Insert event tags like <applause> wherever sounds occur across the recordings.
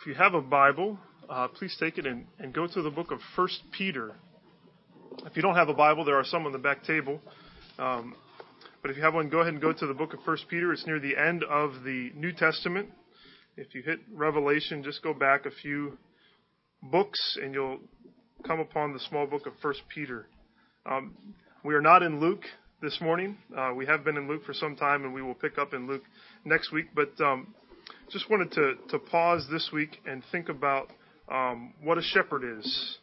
If you have a Bible, uh, please take it and, and go to the book of First Peter. If you don't have a Bible, there are some on the back table. Um, but if you have one, go ahead and go to the book of First Peter. It's near the end of the New Testament. If you hit Revelation, just go back a few books and you'll come upon the small book of First Peter. Um, we are not in Luke this morning. Uh, we have been in Luke for some time, and we will pick up in Luke next week. But um, just wanted to, to pause this week and think about um, what a shepherd is,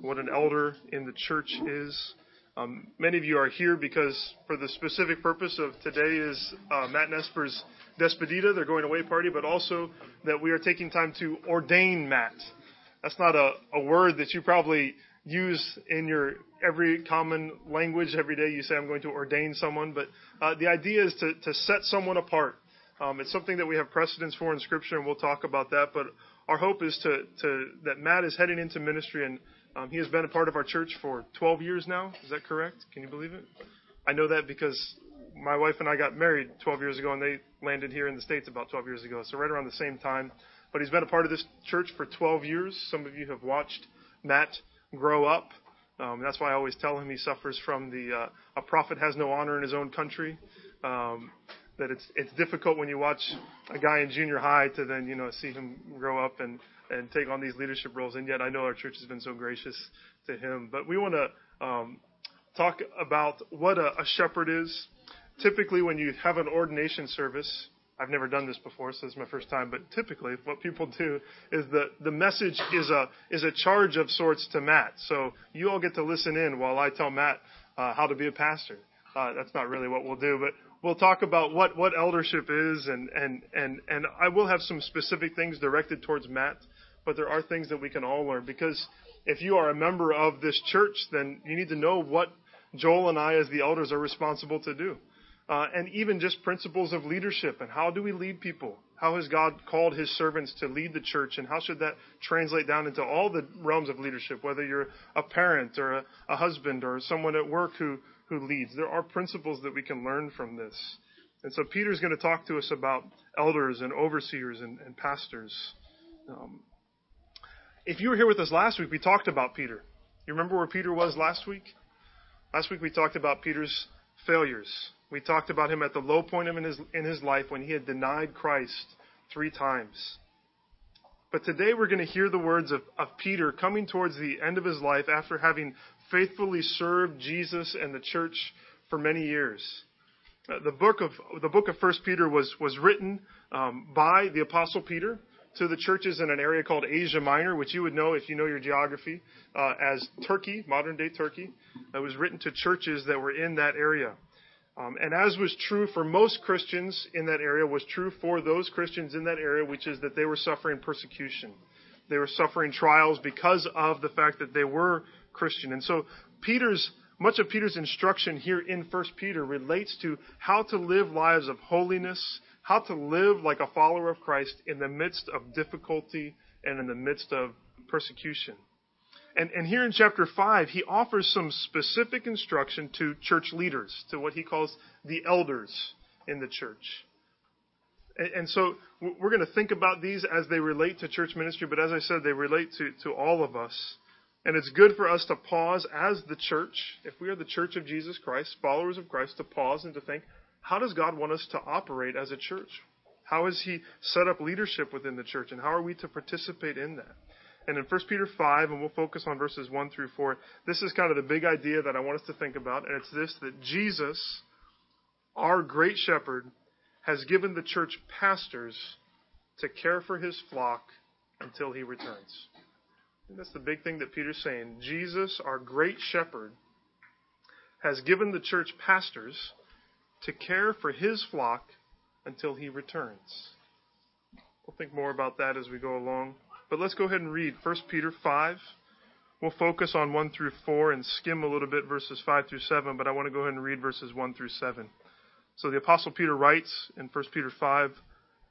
what an elder in the church is. Um, many of you are here because, for the specific purpose of today, is uh, Matt Nesper's despedida, their going away party, but also that we are taking time to ordain Matt. That's not a, a word that you probably use in your every common language every day. You say, I'm going to ordain someone, but uh, the idea is to, to set someone apart. Um, it's something that we have precedence for in Scripture, and we'll talk about that. But our hope is to, to that Matt is heading into ministry, and um, he has been a part of our church for 12 years now. Is that correct? Can you believe it? I know that because my wife and I got married 12 years ago, and they landed here in the States about 12 years ago, so right around the same time. But he's been a part of this church for 12 years. Some of you have watched Matt grow up. Um, that's why I always tell him he suffers from the uh, a prophet has no honor in his own country. Um, that it's it's difficult when you watch a guy in junior high to then you know see him grow up and and take on these leadership roles. And yet I know our church has been so gracious to him. But we want to um, talk about what a, a shepherd is. Typically, when you have an ordination service, I've never done this before, so this is my first time. But typically, what people do is that the message is a is a charge of sorts to Matt. So you all get to listen in while I tell Matt uh, how to be a pastor. Uh, that's not really what we'll do, but we'll talk about what what eldership is, and and and and I will have some specific things directed towards Matt, but there are things that we can all learn because if you are a member of this church, then you need to know what Joel and I, as the elders, are responsible to do uh, and even just principles of leadership and how do we lead people? How has God called his servants to lead the church, and how should that translate down into all the realms of leadership, whether you're a parent or a, a husband or someone at work who, who leads? There are principles that we can learn from this. And so Peter's going to talk to us about elders and overseers and, and pastors. Um, if you were here with us last week, we talked about Peter. You remember where Peter was last week? Last week we talked about Peter's failures. We talked about him at the low point of in his, in his life when he had denied Christ three times. But today we're going to hear the words of, of Peter coming towards the end of his life after having faithfully served Jesus and the church for many years. Uh, the book of the book of First Peter was was written um, by the apostle Peter to the churches in an area called Asia Minor, which you would know if you know your geography uh, as Turkey, modern day Turkey. It was written to churches that were in that area. Um, and as was true for most Christians in that area, was true for those Christians in that area, which is that they were suffering persecution. They were suffering trials because of the fact that they were Christian. And so Peter's much of Peter's instruction here in 1 Peter relates to how to live lives of holiness, how to live like a follower of Christ in the midst of difficulty and in the midst of persecution. And, and here in chapter 5, he offers some specific instruction to church leaders, to what he calls the elders in the church. And, and so we're going to think about these as they relate to church ministry, but as I said, they relate to, to all of us. And it's good for us to pause as the church, if we are the church of Jesus Christ, followers of Christ, to pause and to think, how does God want us to operate as a church? How has He set up leadership within the church, and how are we to participate in that? And in 1 Peter 5, and we'll focus on verses 1 through 4, this is kind of the big idea that I want us to think about, and it's this that Jesus, our great shepherd, has given the church pastors to care for his flock until he returns. And that's the big thing that Peter's saying. Jesus, our great shepherd, has given the church pastors to care for his flock until he returns. We'll think more about that as we go along. But let's go ahead and read 1 Peter 5. We'll focus on 1 through 4 and skim a little bit verses 5 through 7, but I want to go ahead and read verses 1 through 7. So the Apostle Peter writes in 1 Peter 5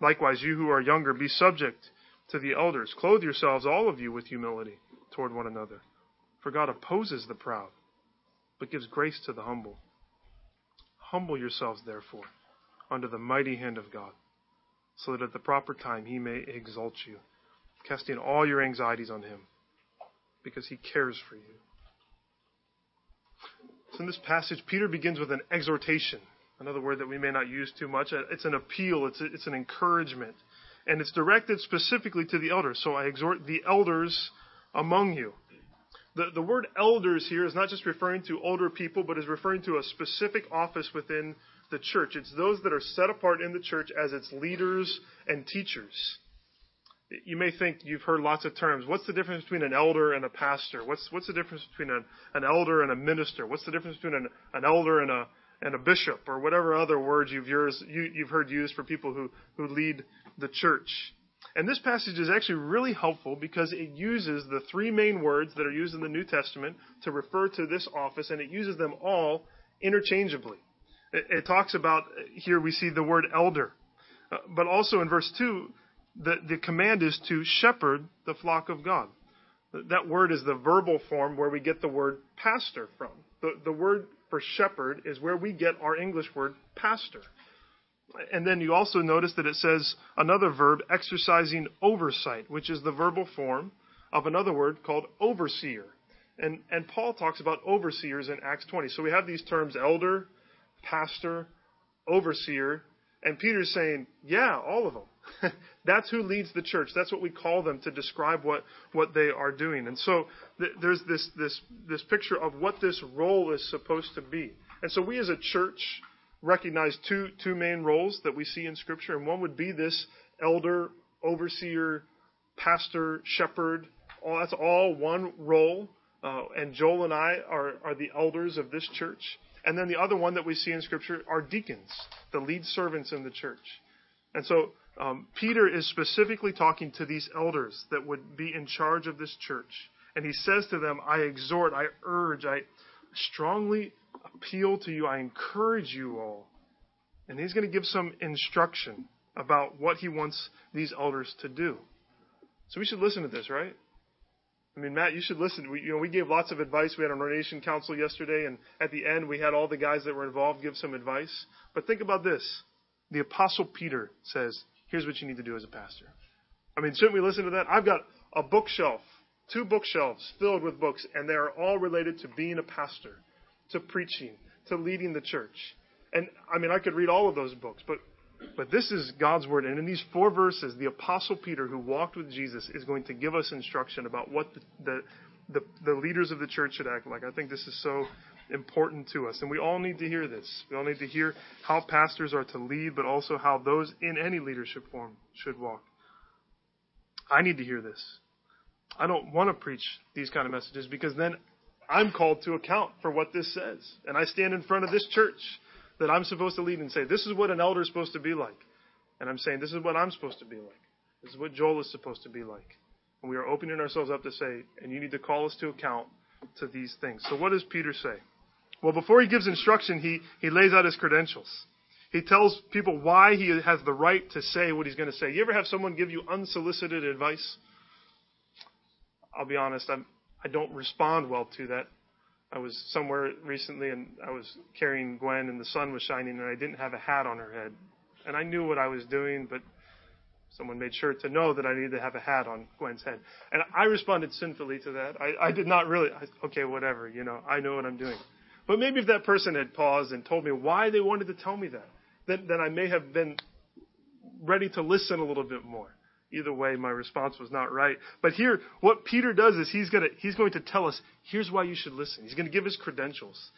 Likewise, you who are younger, be subject to the elders. Clothe yourselves, all of you, with humility toward one another. For God opposes the proud, but gives grace to the humble. Humble yourselves, therefore, under the mighty hand of God so that at the proper time he may exalt you, casting all your anxieties on him, because he cares for you. So in this passage, Peter begins with an exhortation, another word that we may not use too much. Uh, it's an appeal, it's, a, it's an encouragement, and it's directed specifically to the elders. So I exhort the elders among you. The, the word elders here is not just referring to older people, but is referring to a specific office within the church. It's those that are set apart in the church as its leaders and teachers. You may think you've heard lots of terms. What's the difference between an elder and a pastor? What's what's the difference between an, an elder and a minister? What's the difference between an, an elder and a and a bishop or whatever other words you've yours, you, you've heard used for people who, who lead the church? And this passage is actually really helpful because it uses the three main words that are used in the New Testament to refer to this office, and it uses them all interchangeably. It, it talks about, here we see the word elder. Uh, but also in verse 2, the, the command is to shepherd the flock of God. That word is the verbal form where we get the word pastor from. The, the word for shepherd is where we get our English word pastor. And then you also notice that it says another verb, exercising oversight, which is the verbal form of another word called overseer. And, and Paul talks about overseers in Acts 20. So we have these terms elder, pastor, overseer, and Peter's saying, yeah, all of them. <laughs> That's who leads the church. That's what we call them to describe what, what they are doing. And so th- there's this, this, this picture of what this role is supposed to be. And so we as a church recognize two, two main roles that we see in Scripture. And one would be this elder, overseer, pastor, shepherd. All, that's all one role. Uh, and Joel and I are, are the elders of this church. And then the other one that we see in Scripture are deacons, the lead servants in the church. And so um, Peter is specifically talking to these elders that would be in charge of this church. And he says to them, I exhort, I urge, I strongly appeal to you, I encourage you all. And he's going to give some instruction about what he wants these elders to do. So we should listen to this, right? I mean, Matt, you should listen. We, you know, we gave lots of advice. We had an ordination council yesterday, and at the end, we had all the guys that were involved give some advice. But think about this: the Apostle Peter says, "Here's what you need to do as a pastor." I mean, shouldn't we listen to that? I've got a bookshelf, two bookshelves filled with books, and they are all related to being a pastor, to preaching, to leading the church. And I mean, I could read all of those books, but but this is God's word. And in these four verses, the Apostle Peter, who walked with Jesus, is going to give us instruction about what the, the, the, the leaders of the church should act like. I think this is so important to us. And we all need to hear this. We all need to hear how pastors are to lead, but also how those in any leadership form should walk. I need to hear this. I don't want to preach these kind of messages because then I'm called to account for what this says. And I stand in front of this church that I'm supposed to lead and say, this is what an elder is supposed to be like. And I'm saying, this is what I'm supposed to be like. This is what Joel is supposed to be like. And we are opening ourselves up to say, and you need to call us to account to these things. So what does Peter say? Well, before he gives instruction, he, he lays out his credentials. He tells people why he has the right to say what he's going to say. You ever have someone give you unsolicited advice? I'll be honest, I'm, I don't respond well to that. I was somewhere recently and I was carrying Gwen and the sun was shining and I didn't have a hat on her head. And I knew what I was doing, but someone made sure to know that I needed to have a hat on Gwen's head. And I responded sinfully to that. I, I did not really, I, okay, whatever, you know, I know what I'm doing. But maybe if that person had paused and told me why they wanted to tell me that, then, then I may have been ready to listen a little bit more. Either way, my response was not right. But here, what Peter does is he's to, he's going to tell us, here's why you should listen. He's going to give his credentials.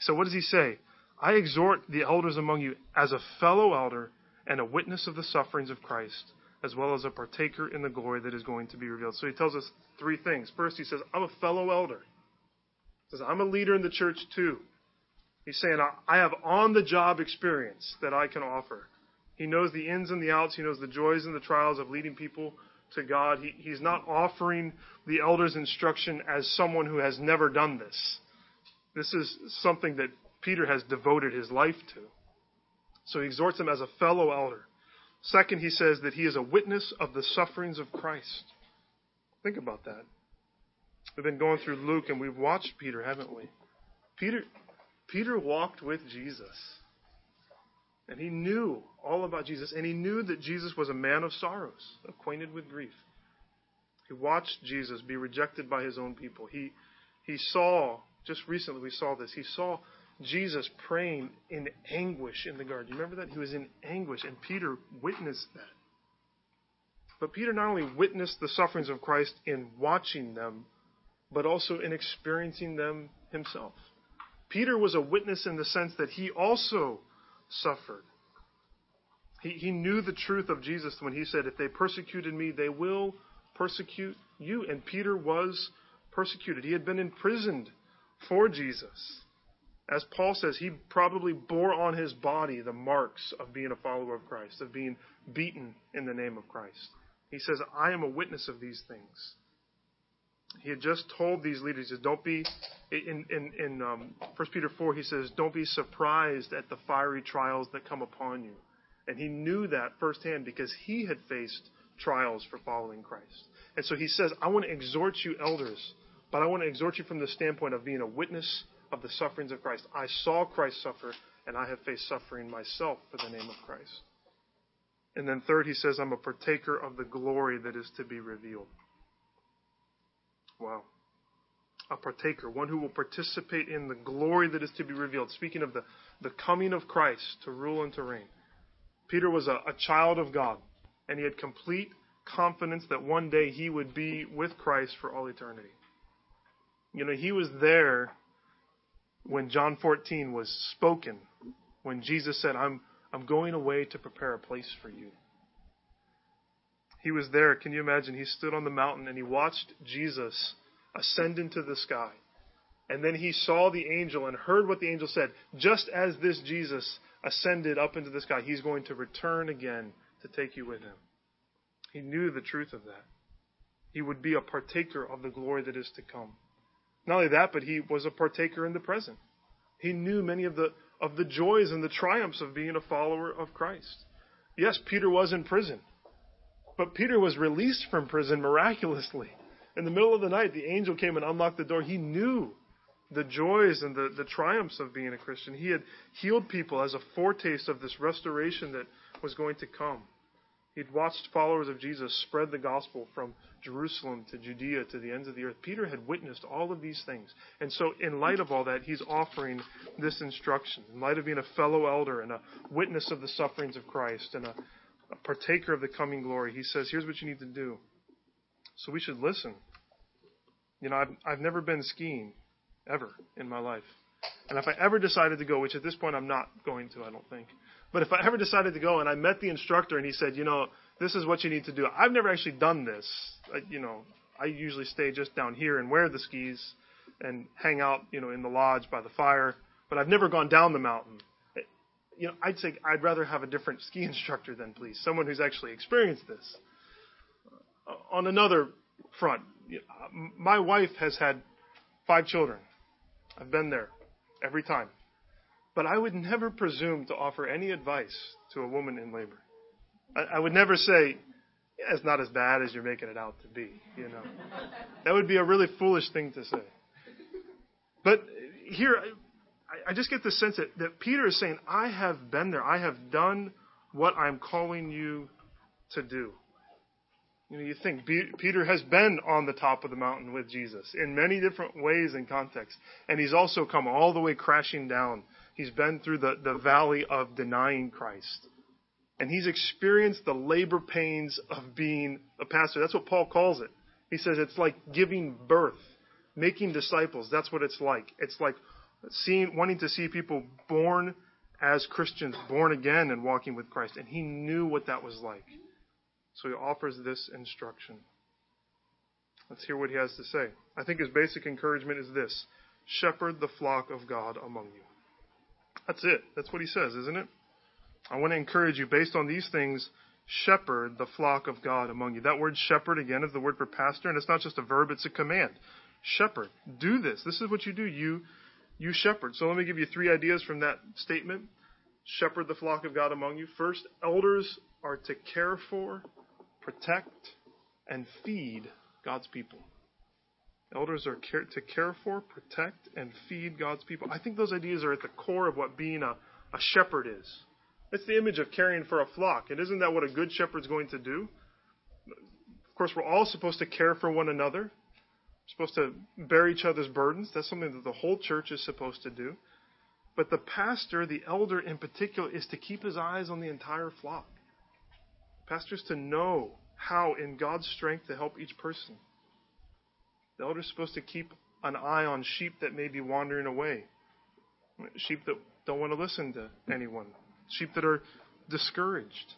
So what does he say? I exhort the elders among you as a fellow elder and a witness of the sufferings of Christ, as well as a partaker in the glory that is going to be revealed. So he tells us three things. First, he says, I'm a fellow elder. Says, I'm a leader in the church too. He's saying, I have on the job experience that I can offer. He knows the ins and the outs. He knows the joys and the trials of leading people to God. He, he's not offering the elders instruction as someone who has never done this. This is something that Peter has devoted his life to. So he exhorts them as a fellow elder. Second, he says that he is a witness of the sufferings of Christ. Think about that. We've been going through Luke and we've watched Peter, haven't we? Peter, Peter walked with Jesus. And he knew all about Jesus. And he knew that Jesus was a man of sorrows, acquainted with grief. He watched Jesus be rejected by his own people. He, he saw, just recently we saw this, he saw Jesus praying in anguish in the garden. You remember that? He was in anguish, and Peter witnessed that. But Peter not only witnessed the sufferings of Christ in watching them, but also in experiencing them himself. Peter was a witness in the sense that he also suffered. He, he knew the truth of Jesus when he said, If they persecuted me, they will persecute you. And Peter was persecuted. He had been imprisoned for Jesus. As Paul says, he probably bore on his body the marks of being a follower of Christ, of being beaten in the name of Christ. He says, I am a witness of these things. He had just told these leaders, he says, don't be, in, in, in um, 1 Peter 4, he says, don't be surprised at the fiery trials that come upon you. And he knew that firsthand because he had faced trials for following Christ. And so he says, I want to exhort you, elders, but I want to exhort you from the standpoint of being a witness of the sufferings of Christ. I saw Christ suffer, and I have faced suffering myself for the name of Christ. And then third, he says, I'm a partaker of the glory that is to be revealed. Wow. A partaker, one who will participate in the glory that is to be revealed. Speaking of the, the coming of Christ to rule and to reign. Peter was a, a child of God, and he had complete confidence that one day he would be with Christ for all eternity. You know, he was there when John 14 was spoken, when Jesus said, I'm, I'm going away to prepare a place for you. He was there. Can you imagine? He stood on the mountain and he watched Jesus ascend into the sky. And then he saw the angel and heard what the angel said. Just as this Jesus ascended up into the sky, he's going to return again to take you with him. He knew the truth of that. He would be a partaker of the glory that is to come. Not only that, but he was a partaker in the present. He knew many of the, of the joys and the triumphs of being a follower of Christ. Yes, Peter was in prison, but Peter was released from prison miraculously. In the middle of the night, the angel came and unlocked the door. He knew the joys and the, the triumphs of being a Christian. He had healed people as a foretaste of this restoration that was going to come. He'd watched followers of Jesus spread the gospel from Jerusalem to Judea to the ends of the earth. Peter had witnessed all of these things. And so, in light of all that, he's offering this instruction. In light of being a fellow elder and a witness of the sufferings of Christ and a, a partaker of the coming glory, he says, here's what you need to do. So we should listen. You know, I've, I've never been skiing ever in my life. And if I ever decided to go, which at this point I'm not going to, I don't think, but if I ever decided to go and I met the instructor and he said, you know, this is what you need to do. I've never actually done this. I, you know, I usually stay just down here and wear the skis and hang out, you know, in the lodge by the fire. But I've never gone down the mountain. You know, I'd say I'd rather have a different ski <laughs> instructor than please, someone who's actually experienced this. Uh, on another front, my wife has had five children. I've been there every time. But I would never presume to offer any advice to a woman in labor. I, I would never say, yeah, it's not as bad as you're making it out to be, you know. <laughs> that would be a really foolish thing to say. But here, I, just get the sense that, that Peter is saying, I have been there. I have done what I'm calling you to do. You know, you think Peter has been on the top of the mountain with Jesus in many different ways and contexts, and he's also come all the way crashing down. He's been through the, the valley of denying Christ. And he's experienced the labor pains of being a pastor. That's what Paul calls it. He says it's like giving birth, making disciples. That's what it's like. It's like seeing, wanting to see people born as Christians, born again and walking with Christ. And he knew what that was like. So he offers this instruction. Let's hear what he has to say. I think his basic encouragement is this shepherd the flock of God among you. That's it. That's what he says, isn't it? I want to encourage you, based on these things, shepherd the flock of God among you. That word shepherd, again, is the word for pastor, and it's not just a verb, it's a command. Shepherd. Do this. This is what you do. You, you shepherd. So let me give you three ideas from that statement. Shepherd the flock of God among you. First, elders are to care for, protect, and feed God's people. Elders are care, to care for, protect, and feed God's people. I think those ideas are at the core of what being a, a shepherd is. It's the image of caring for a flock. And isn't that what a good shepherd's going to do? Of course, we're all supposed to care for one another. Supposed to bear each other's burdens. That's something that the whole church is supposed to do. But the pastor, the elder in particular, is to keep his eyes on the entire flock. The pastor is to know how, in God's strength, to help each person. The elder is supposed to keep an eye on sheep that may be wandering away, sheep that don't want to listen to anyone, sheep that are discouraged,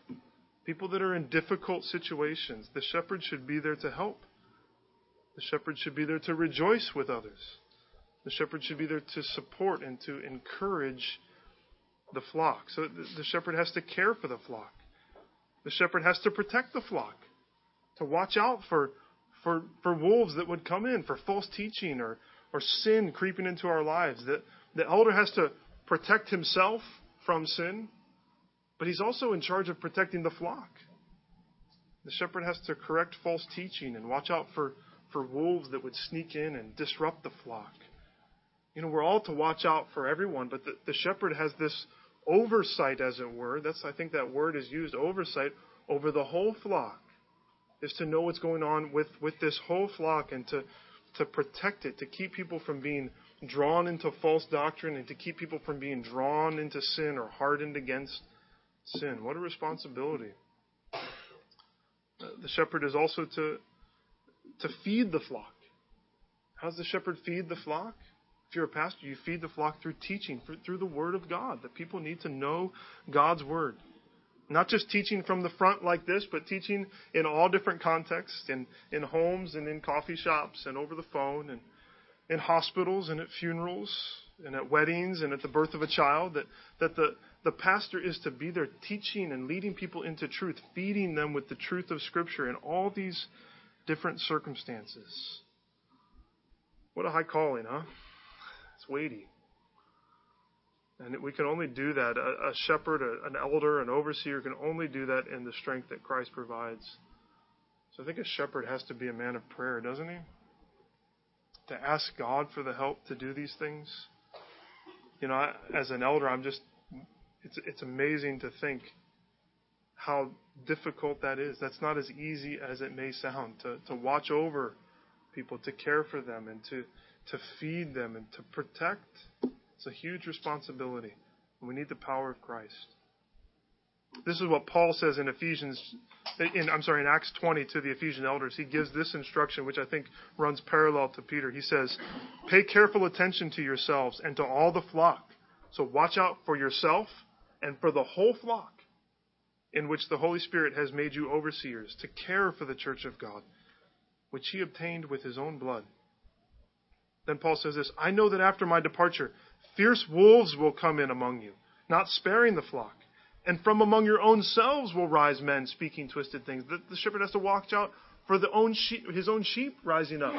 people that are in difficult situations. The shepherd should be there to help. The shepherd should be there to rejoice with others. The shepherd should be there to support and to encourage the flock. So the shepherd has to care for the flock. The shepherd has to protect the flock, to watch out for for, for wolves that would come in, for false teaching or, or sin creeping into our lives. That the elder has to protect himself from sin, but he's also in charge of protecting the flock. The shepherd has to correct false teaching and watch out for, for wolves that would sneak in and disrupt the flock. You know, we're all to watch out for everyone, but the, the shepherd has this oversight, as it were. That's I think that word is used, oversight, over the whole flock is to know what's going on with, with this whole flock and to, to protect it, to keep people from being drawn into false doctrine and to keep people from being drawn into sin or hardened against sin. What a responsibility. Uh, the shepherd is also to, to feed the flock. How does the shepherd feed the flock? If you're a pastor, you feed the flock through teaching, through the Word of God. That people need to know God's Word. Not just teaching from the front like this, but teaching in all different contexts, in, in homes and in coffee shops and over the phone and in hospitals and at funerals and at weddings and at the birth of a child. That, that the, the pastor is to be there teaching and leading people into truth, feeding them with the truth of Scripture in all these different circumstances. What a high calling, huh? It's weighty. And we can only do that. A, a shepherd, a, an elder, an overseer can only do that in the strength that Christ provides. So I think a shepherd has to be a man of prayer, doesn't he? To ask God for the help to do these things. You know, I, as an elder, I'm just, it's, it's amazing to think how difficult that is. That's not as easy as it may sound to, to watch over people, to care for them, and to, to feed them, and to protect it's a huge responsibility, we need the power of Christ. This is what Paul says in Ephesians, in, I'm sorry, in Acts 20 to the Ephesian elders. He gives this instruction, which I think runs parallel to Peter. He says, Pay careful attention to yourselves and to all the flock. So watch out for yourself and for the whole flock in which the Holy Spirit has made you overseers to care for the church of God, which he obtained with his own blood. Then Paul says this I know that after my departure, Fierce wolves will come in among you, not sparing the flock. And from among your own selves will rise men speaking twisted things. The, the shepherd has to watch out for own his own sheep rising up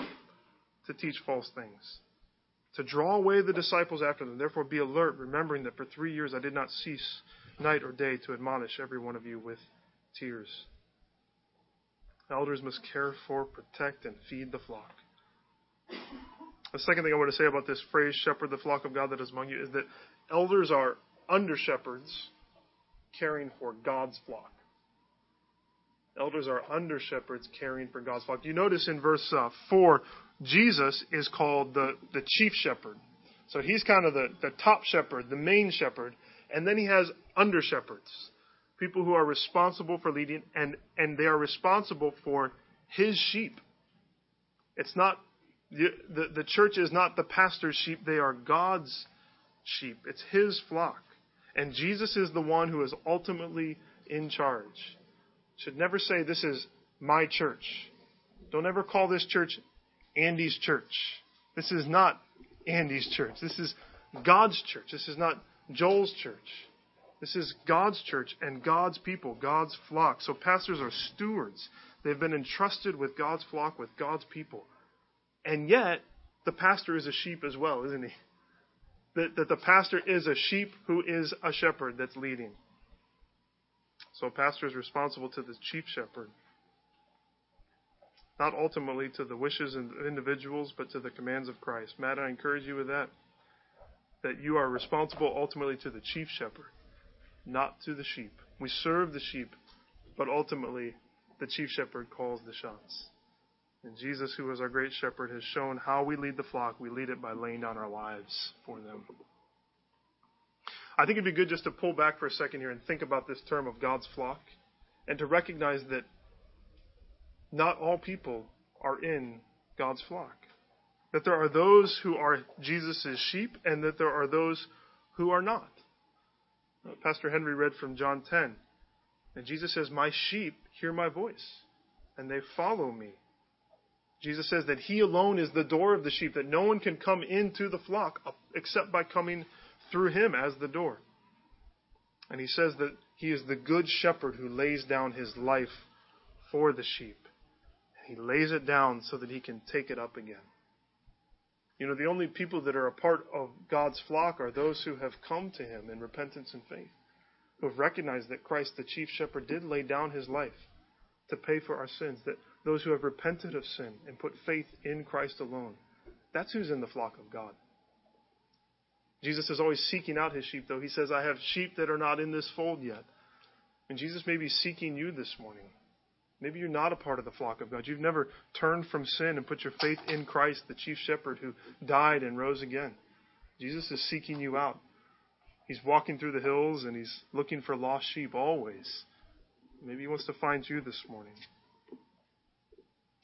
to teach false things, to draw away the disciples after them. Therefore, be alert, remembering that for three years I did not cease night or day to admonish every one of you with tears. Elders must care for, protect, and feed the flock. The second thing I want to say about this phrase, shepherd the flock of God that is among you, is that elders are under shepherds caring for God's flock. Elders are under shepherds caring for God's flock. You notice in verse uh, 4, Jesus is called the, the chief shepherd. So he's kind of the, the top shepherd, the main shepherd. And then he has under shepherds, people who are responsible for leading, and, and they are responsible for his sheep. It's not the, the, the church is not the pastor's sheep, they are God's sheep. It's his flock. And Jesus is the one who is ultimately in charge. Should never say, This is my church. Don't ever call this church Andy's church. This is not Andy's church. This is God's church. This is not Joel's church. This is God's church and God's people, God's flock. So pastors are stewards. They've been entrusted with God's flock, with God's people. And yet, the pastor is a sheep as well, isn't he? That, that the pastor is a sheep who is a shepherd that's leading. So a pastor is responsible to the chief shepherd. Not ultimately to the wishes of individuals, but to the commands of Christ. Matt, I encourage you with that. That you are responsible ultimately to the chief shepherd, not to the sheep. We serve the sheep, but ultimately the chief shepherd calls the shots. And Jesus, who is our great shepherd, has shown how we lead the flock. We lead it by laying down our lives for them. I think it'd be good just to pull back for a second here and think about this term of God's flock and to recognize that not all people are in God's flock. That there are those who are Jesus' sheep and that there are those who are not. Pastor Henry read from John 10. And Jesus says, My sheep hear my voice and they follow me. Jesus says that he alone is the door of the sheep, that no one can come into the flock except by coming through him as the door. And he says that he is the good shepherd who lays down his life for the sheep. He lays it down so that he can take it up again. You know, the only people that are a part of God's flock are those who have come to him in repentance and faith, who have recognized that Christ, the chief shepherd, did lay down his life to pay for our sins, that those who have repented of sin and put faith in Christ alone, that's who's in the flock of God. Jesus is always seeking out his sheep, though. He says, I have sheep that are not in this fold yet. And Jesus may be seeking you this morning. Maybe you're not a part of the flock of God. You've never turned from sin and put your faith in Christ, the chief shepherd who died and rose again. Jesus is seeking you out. He's walking through the hills and he's looking for lost sheep always. Maybe he wants to find you this morning.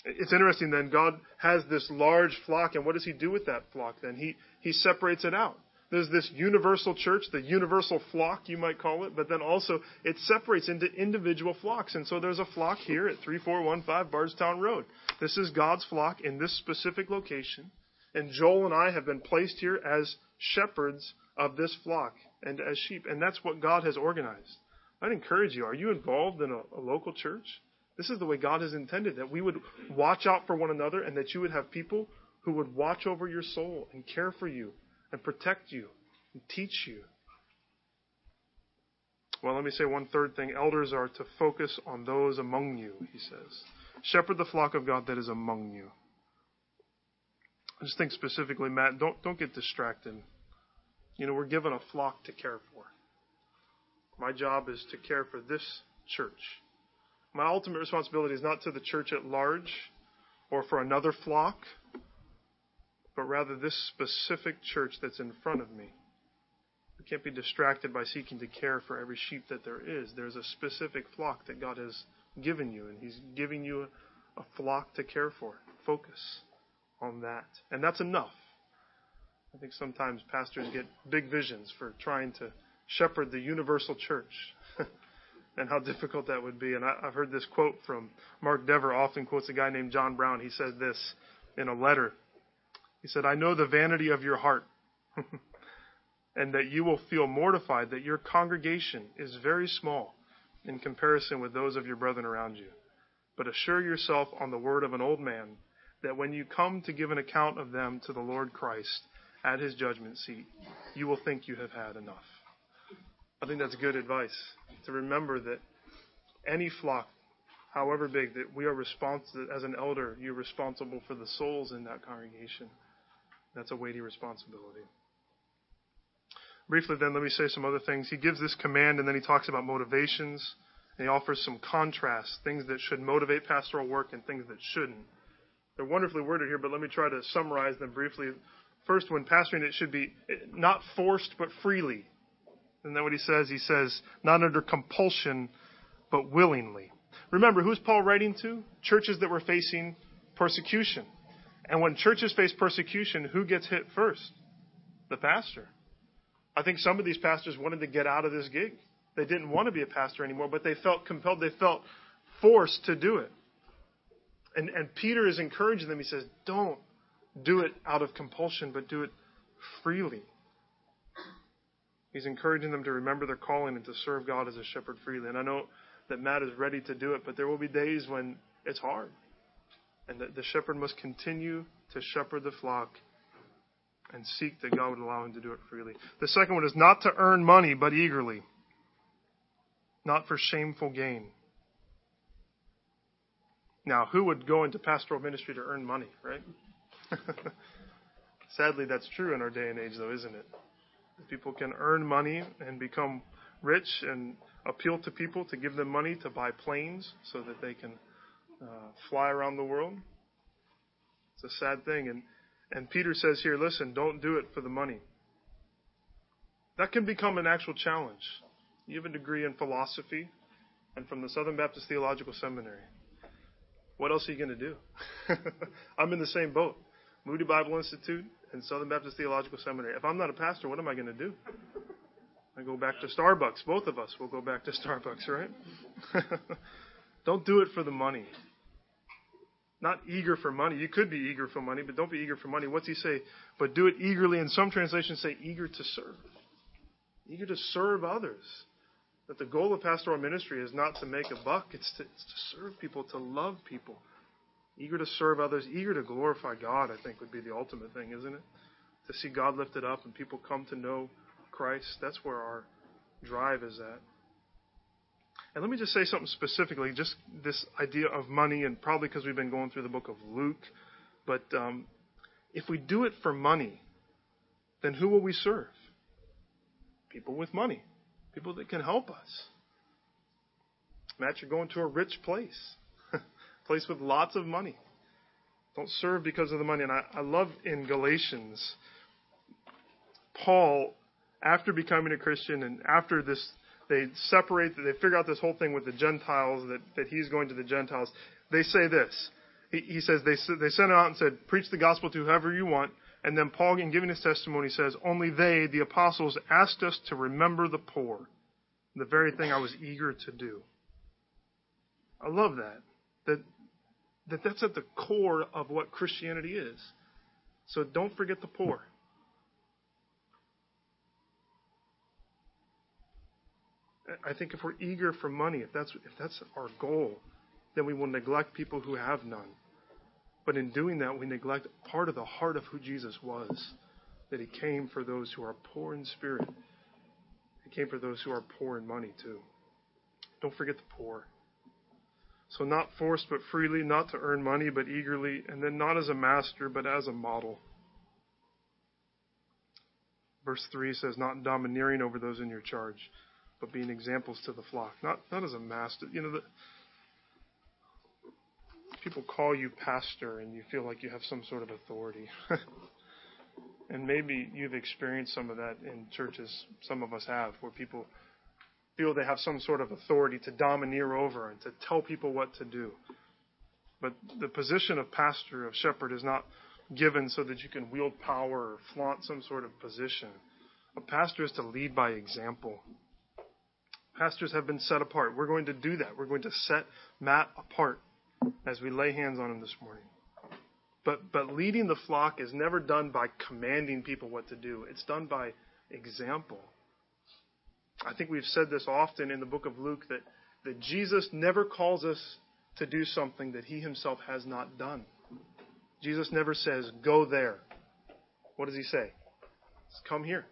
It's interesting then, God has this large flock, and what does he do with that flock then? He, he separates it out. There's this universal church, the universal flock, you might call it, but then also it separates into individual flocks. And so there's a flock here at 3415 Bardstown Road. This is God's flock in this specific location. And Joel and I have been placed here as shepherds of this flock and as sheep. And that's what God has organized. I'd encourage you. Are you involved in a, a local church? This is the way God has intended that we would watch out for one another and that you would have people who would watch over your soul and care for you and protect you and teach you. Well, let me say one third thing. Elders are to focus on those among you, he says. Shepherd the flock of God that is among you. I just think specifically, Matt, don't, don't get distracted. You know, we're given a flock to care for. My job is to care for this church. My ultimate responsibility is not to the church at large or for another flock but rather this specific church that's in front of me. We can't be distracted by seeking to care for every sheep that there is. There's a specific flock that God has given you, and He's giving you a, a flock to care for. Focus on that. And that's enough. I think sometimes pastors get big visions for trying to shepherd the universal church. <laughs> and how difficult that would be. And I, have heard this quote from Mark Dever, often quotes a guy named John Brown. He says this in a letter he said, I know the vanity of your heart, <laughs> and that you will feel mortified that your congregation is very small in comparison with those of your brethren around you. But assure yourself on the word of an old man that when you come to give an account of them to the Lord Christ at his judgment seat, you will think you have had enough. I think that's good advice to remember that any flock, however big, that we are responsible, as an elder, you're responsible for the souls in that congregation. That's a weighty responsibility. Briefly, then, let me say some other things. He gives this command and then he talks about motivations and he offers some contrasts, things that should motivate pastoral work and things that shouldn't. They're wonderfully worded here, but let me try to summarize them briefly. First, when pastoring, it should be eh, not forced, but freely. Isn't that what he says? He says, not under compulsion, but willingly. Remember, who's Paul writing to? Churches that were facing persecution. And when churches face persecution, who gets hit first? The pastor. I think some of these pastors wanted to get out of this gig. They didn't want to be a pastor anymore, but they felt compelled, they felt forced to do it. And, and Peter is encouraging them. He says, Don't do it out of compulsion, but do it freely. He's encouraging them to remember their calling and to serve God as a shepherd freely. And I know that Matt is ready to do it, but there will be days when it's hard. And that the shepherd must continue to shepherd the flock and seek that God would allow him to do it freely. The second one is not to earn money, but eagerly, not for shameful gain. Now, who would go into pastoral ministry to earn money, right? <laughs> Sadly, that's true in our day and age, though, isn't it? People can earn money and become rich and appeal to people to give them money to buy planes so that they can uh, fly around the world. It's a sad thing. And, and Peter says here, listen, don't do it for the money. That can become an actual challenge. You have a degree in philosophy and from the Southern Baptist Theological Seminary. What else are you going to do? <laughs> I'm in the same boat. Moody Bible Institute and Southern Baptist Theological Seminary. If I'm not a pastor, what am I going to do? I go back to Starbucks. Both of us will go back to <laughs> Starbucks, right? <laughs> don't do it for the money. Not eager for money. You could be eager for money, but don't be eager for money. What's he say? But do it eagerly. And some translations say eager to serve. Eager to serve others. That the goal of pastoral ministry is not to make a buck, it's to, it's to serve people, to love people. Eager to serve others, eager to glorify God, I think would be the ultimate thing, isn't it? To see God lifted up and people come to know Christ. That's where our drive is at. And let me just say something specifically, just this idea of money, and probably because we've been going through the book of Luke. But um, if we do it for money, then who will we serve? People with money, people that can help us. Matt, you're going to a rich place, <laughs> place with lots of money. Don't serve because of the money. And I, I love in Galatians, Paul, after becoming a Christian and after this they separate, they figure out this whole thing with the Gentiles, that, that he's going to the Gentiles. They say this. He, he says, they, they sent him out and said, preach the gospel to whoever you want. And then Paul, in giving his testimony, says, only they, the apostles, asked us to remember the poor. The very thing I was eager to do. I love that. That, that that's at the core of what Christianity is. So don't forget the poor. I think if we're eager for money, if that's if that's our goal, then we will neglect people who have none. But in doing that, we neglect part of the heart of who Jesus was. That he came for those who are poor in spirit. He came for those who are poor in money too. Don't forget the poor. So not forced but freely, not to earn money but eagerly, and then not as a master but as a model. Verse 3 says, not domineering over those in your charge but being examples to the flock, not not as a master. You know, the, people call you pastor, and you feel like you have some sort of authority. <laughs> and maybe you've experienced some of that in churches. Some of us have, where people feel they have some sort of authority to domineer over and to tell people what to do. But the position of pastor, of shepherd, is not given so that you can wield power or flaunt some sort of position. A pastor is to lead by example. Pastors have been set apart. We're going to do that. We're going to set Matt apart as we lay hands on him this morning. But, but leading the flock is never done by commanding people what to do, it's done by example. I think we've said this often in the book of Luke that, that Jesus never calls us to do something that he himself has not done. Jesus never says, Go there. What does he say? Come here.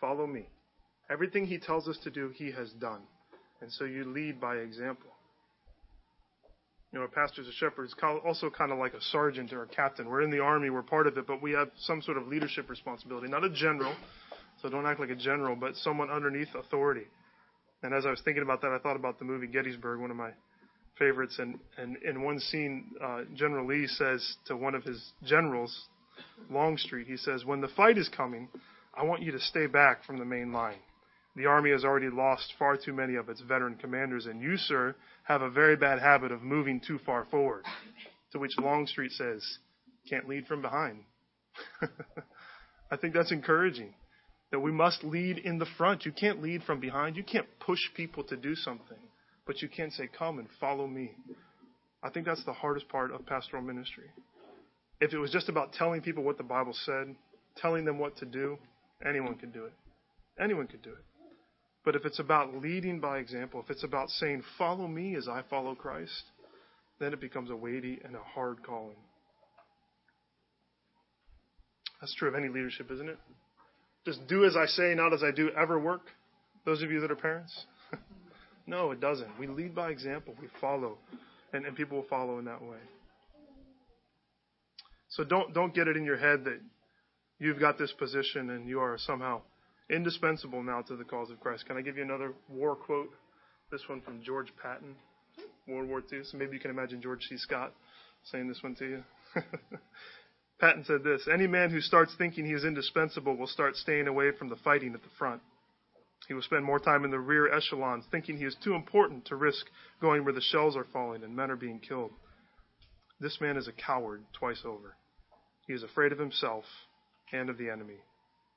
Follow me. Everything he tells us to do, he has done. And so you lead by example. You know, a pastor's a shepherd is also kind of like a sergeant or a captain. We're in the army, we're part of it, but we have some sort of leadership responsibility. Not a general, so don't act like a general, but someone underneath authority. And as I was thinking about that, I thought about the movie Gettysburg, one of my favorites. And, and in one scene, uh, General Lee says to one of his generals, Longstreet, he says, When the fight is coming, I want you to stay back from the main line. The Army has already lost far too many of its veteran commanders, and you, sir, have a very bad habit of moving too far forward. To which Longstreet says, Can't lead from behind. <laughs> I think that's encouraging. That we must lead in the front. You can't lead from behind. You can't push people to do something. But you can say, Come and follow me. I think that's the hardest part of pastoral ministry. If it was just about telling people what the Bible said, telling them what to do, anyone could do it. Anyone could do it. But if it's about leading by example, if it's about saying, follow me as I follow Christ, then it becomes a weighty and a hard calling. That's true of any leadership, isn't it? Just do as I say, not as I do, ever work? Those of you that are parents? <laughs> no, it doesn't. We lead by example. We follow. And, and people will follow in that way. So don't don't get it in your head that you've got this position and you are somehow indispensable now to the cause of Christ. Can I give you another war quote? This one from George Patton, World War II. So maybe you can imagine George C. Scott saying this one to you. <laughs> Patton said this Any man who starts thinking he is indispensable will start staying away from the fighting at the front. He will spend more time in the rear echelons, thinking he is too important to risk going where the shells are falling and men are being killed. This man is a coward twice over. He is afraid of himself and of the enemy.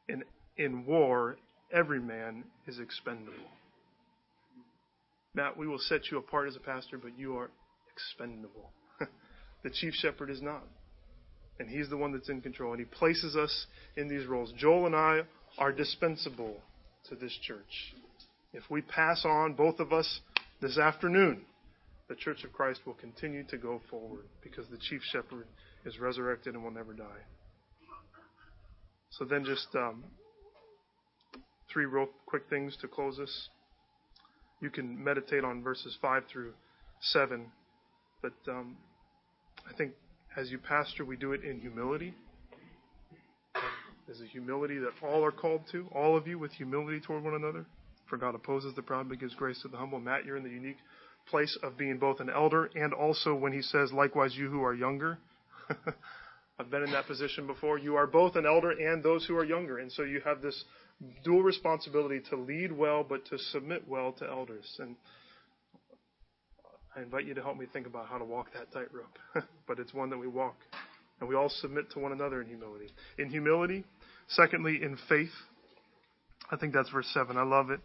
In, in war, every man is expendable. Matt, we will set you apart as a pastor, but you are expendable. <laughs> the chief shepherd is not. And he's the one that's in control. And he places us in these roles. Joel and I are dispensable to this church. If we pass on, both of us, this afternoon, the Church of Christ will continue to go forward because the chief shepherd is resurrected and will never die. So then, just um, three real quick things to close this. You can meditate on verses 5 through 7, but um, I think as you pastor, we do it in humility. There's a humility that all are called to, all of you with humility toward one another. For God opposes the proud but gives grace to the humble. Matt, you're in the unique place of being both an elder and also when he says, likewise, you who are younger. <laughs> I've been in that position before. You are both an elder and those who are younger. And so you have this dual responsibility to lead well, but to submit well to elders. And I invite you to help me think about how to walk that tightrope. <laughs> but it's one that we walk. And we all submit to one another in humility. In humility, secondly, in faith. I think that's verse 7. I love it.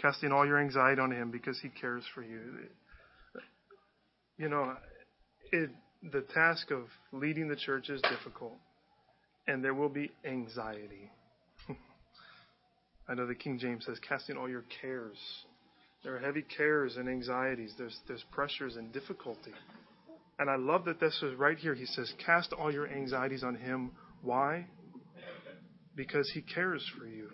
Casting all your anxiety on him because he cares for you. You know, it, the task of leading the church is difficult, and there will be anxiety. I know the King James says, casting all your cares. There are heavy cares and anxieties. There's, there's pressures and difficulty. And I love that this is right here. He says, cast all your anxieties on him. Why? Because he cares for you.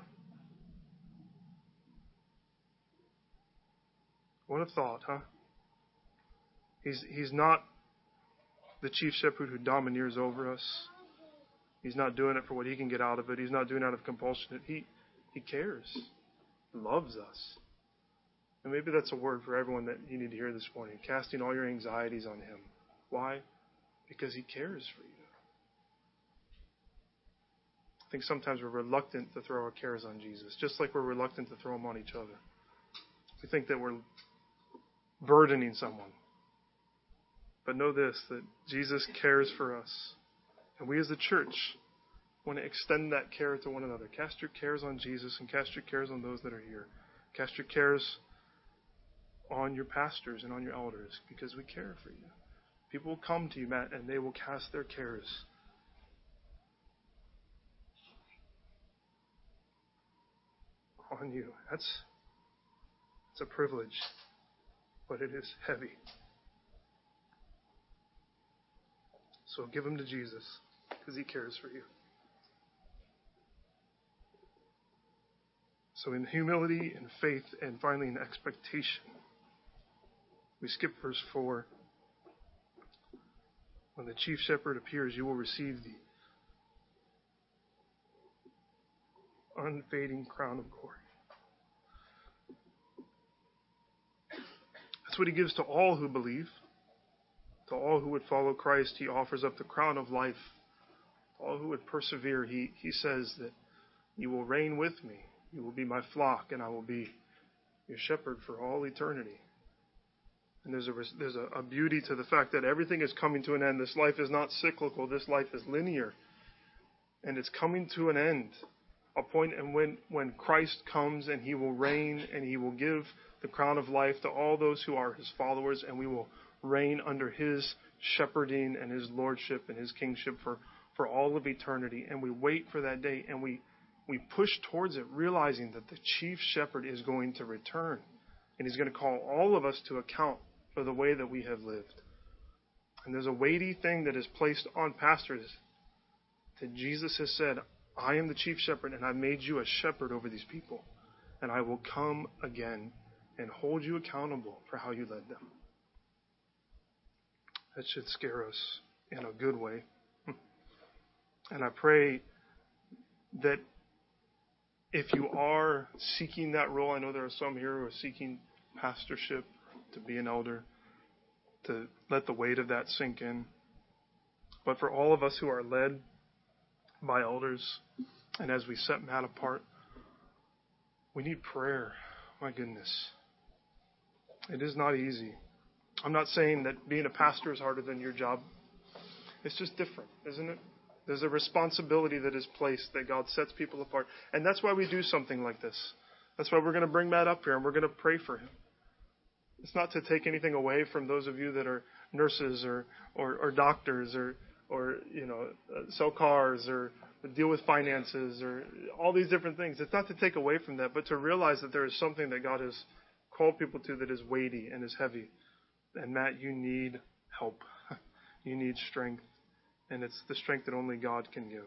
What a thought, huh? He's, he's not the chief shepherd who domineers over us. He's not doing it for what he can get out of it. He's not doing it out of compulsion. He, he cares, he loves us. And maybe that's a word for everyone that you need to hear this morning. Casting all your anxieties on him. Why? Because he cares for you. I think sometimes we're reluctant to throw our cares on Jesus, just like we're reluctant to throw them on each other. We think that we're burdening someone. But know this that Jesus cares for us. And we as the church want to extend that care to one another. Cast your cares on Jesus and cast your cares on those that are here. Cast your cares on your pastors and on your elders because we care for you. People will come to you, Matt, and they will cast their cares. On you. That's it's a privilege, but it is heavy. So give them to Jesus because he cares for you. So, in humility and faith, and finally in expectation, we skip verse 4. When the chief shepherd appears, you will receive the unfading crown of glory. That's what he gives to all who believe. To all who would follow Christ, he offers up the crown of life. To all who would persevere, he, he says that you will reign with me. You will be my flock, and I will be your shepherd for all eternity. And there's a there's a, a, beauty to the fact that everything is coming to an end. This life is not cyclical. This life is linear, and it's coming to an end. A point and when when Christ comes and He will reign and He will give the crown of life to all those who are His followers, and we will reign under his shepherding and his lordship and his kingship for, for all of eternity. And we wait for that day and we, we push towards it, realizing that the chief shepherd is going to return. And he's going to call all of us to account for the way that we have lived. And there's a weighty thing that is placed on pastors that Jesus has said, I am the chief shepherd, and I've made you a shepherd over these people. And I will come again and hold you accountable for how you led them. That should scare us in a good way. <laughs> And I pray that if you are seeking that role, I know there are some here who are seeking pastorship, to be an elder, to let the weight of that sink in. But for all of us who are led by elders, and as we set Matt apart, we need prayer. My goodness. It is not easy. I'm not saying that being a pastor is harder than your job. It's just different, isn't it? There's a responsibility that is placed that God sets people apart. And that's why we do something like this. That's why we're going to bring Matt up here and we're going to pray for him. It's not to take anything away from those of you that are nurses or, or, or doctors or, or, you know, sell cars or deal with finances or all these different things. It's not to take away from that, but to realize that there is something that God has called people to that is weighty and is heavy. And Matt, you need help. <laughs> you need strength. And it's the strength that only God can give.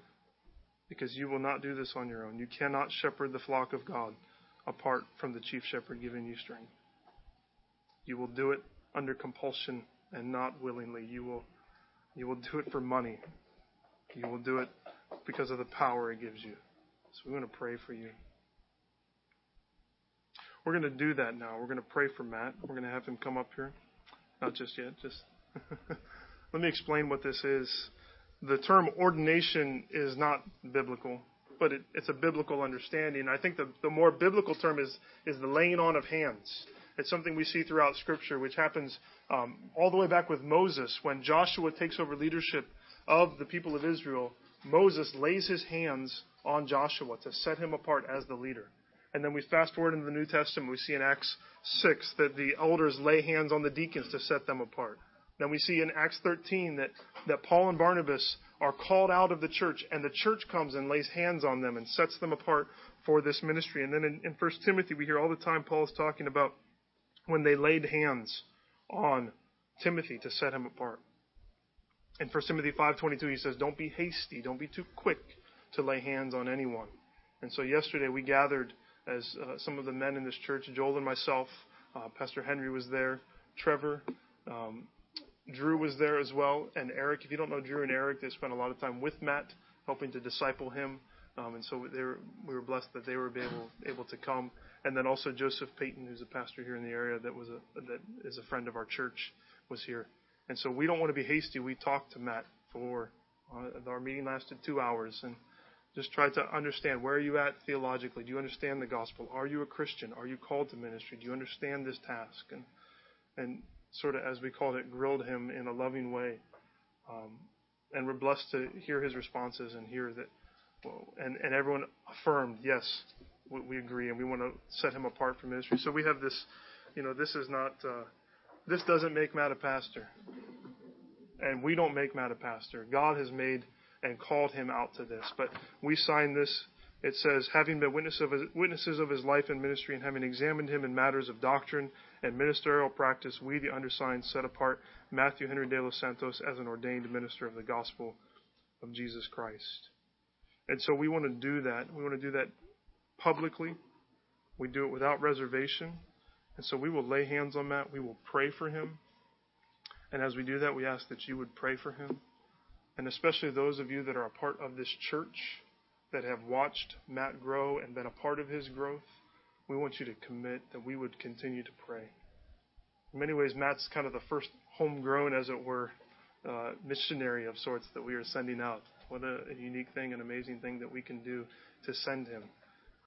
Because you will not do this on your own. You cannot shepherd the flock of God apart from the chief shepherd giving you strength. You will do it under compulsion and not willingly. You will you will do it for money. You will do it because of the power it gives you. So we want to pray for you. We're going to do that now. We're going to pray for Matt. We're going to have him come up here. Not just yet, just <laughs> let me explain what this is. The term ordination is not biblical, but it, it's a biblical understanding. I think the, the more biblical term is, is the laying on of hands. It's something we see throughout Scripture, which happens um, all the way back with Moses. When Joshua takes over leadership of the people of Israel, Moses lays his hands on Joshua to set him apart as the leader. And then we fast forward into the New Testament, we see in Acts 6 that the elders lay hands on the deacons to set them apart. Then we see in Acts 13 that, that Paul and Barnabas are called out of the church, and the church comes and lays hands on them and sets them apart for this ministry. And then in, in 1 Timothy, we hear all the time Paul is talking about when they laid hands on Timothy to set him apart. In 1 Timothy 5:22 he says, "Don't be hasty, don't be too quick to lay hands on anyone." And so yesterday we gathered as uh, some of the men in this church, Joel and myself, uh, Pastor Henry was there, Trevor, um, Drew was there as well, and Eric. If you don't know Drew and Eric, they spent a lot of time with Matt, helping to disciple him. Um, and so were, we were blessed that they were able, able to come and then also Joseph Payton, who's a pastor here in the area that was a that is a friend of our church, was here. And so we don't want to be hasty. We talked to Matt for uh, our meeting lasted two hours and just tried to understand where are you at theologically. Do you understand the gospel? Are you a Christian? Are you called to ministry? Do you understand this task? And and sort of as we called it, grilled him in a loving way. Um, and we're blessed to hear his responses and hear that. And and everyone affirmed, yes, we, we agree, and we want to set him apart from ministry. So we have this, you know, this is not, uh, this doesn't make Matt a pastor, and we don't make Matt a pastor. God has made and called him out to this, but we sign this. It says, having been witness of his, witnesses of his life and ministry, and having examined him in matters of doctrine and ministerial practice, we, the undersigned, set apart Matthew Henry de los Santos as an ordained minister of the gospel of Jesus Christ. And so we want to do that. We want to do that publicly. We do it without reservation. And so we will lay hands on Matt. We will pray for him. And as we do that, we ask that you would pray for him. And especially those of you that are a part of this church that have watched Matt grow and been a part of his growth, we want you to commit that we would continue to pray. In many ways, Matt's kind of the first homegrown, as it were, uh, missionary of sorts that we are sending out. What a, a unique thing, an amazing thing that we can do to send him.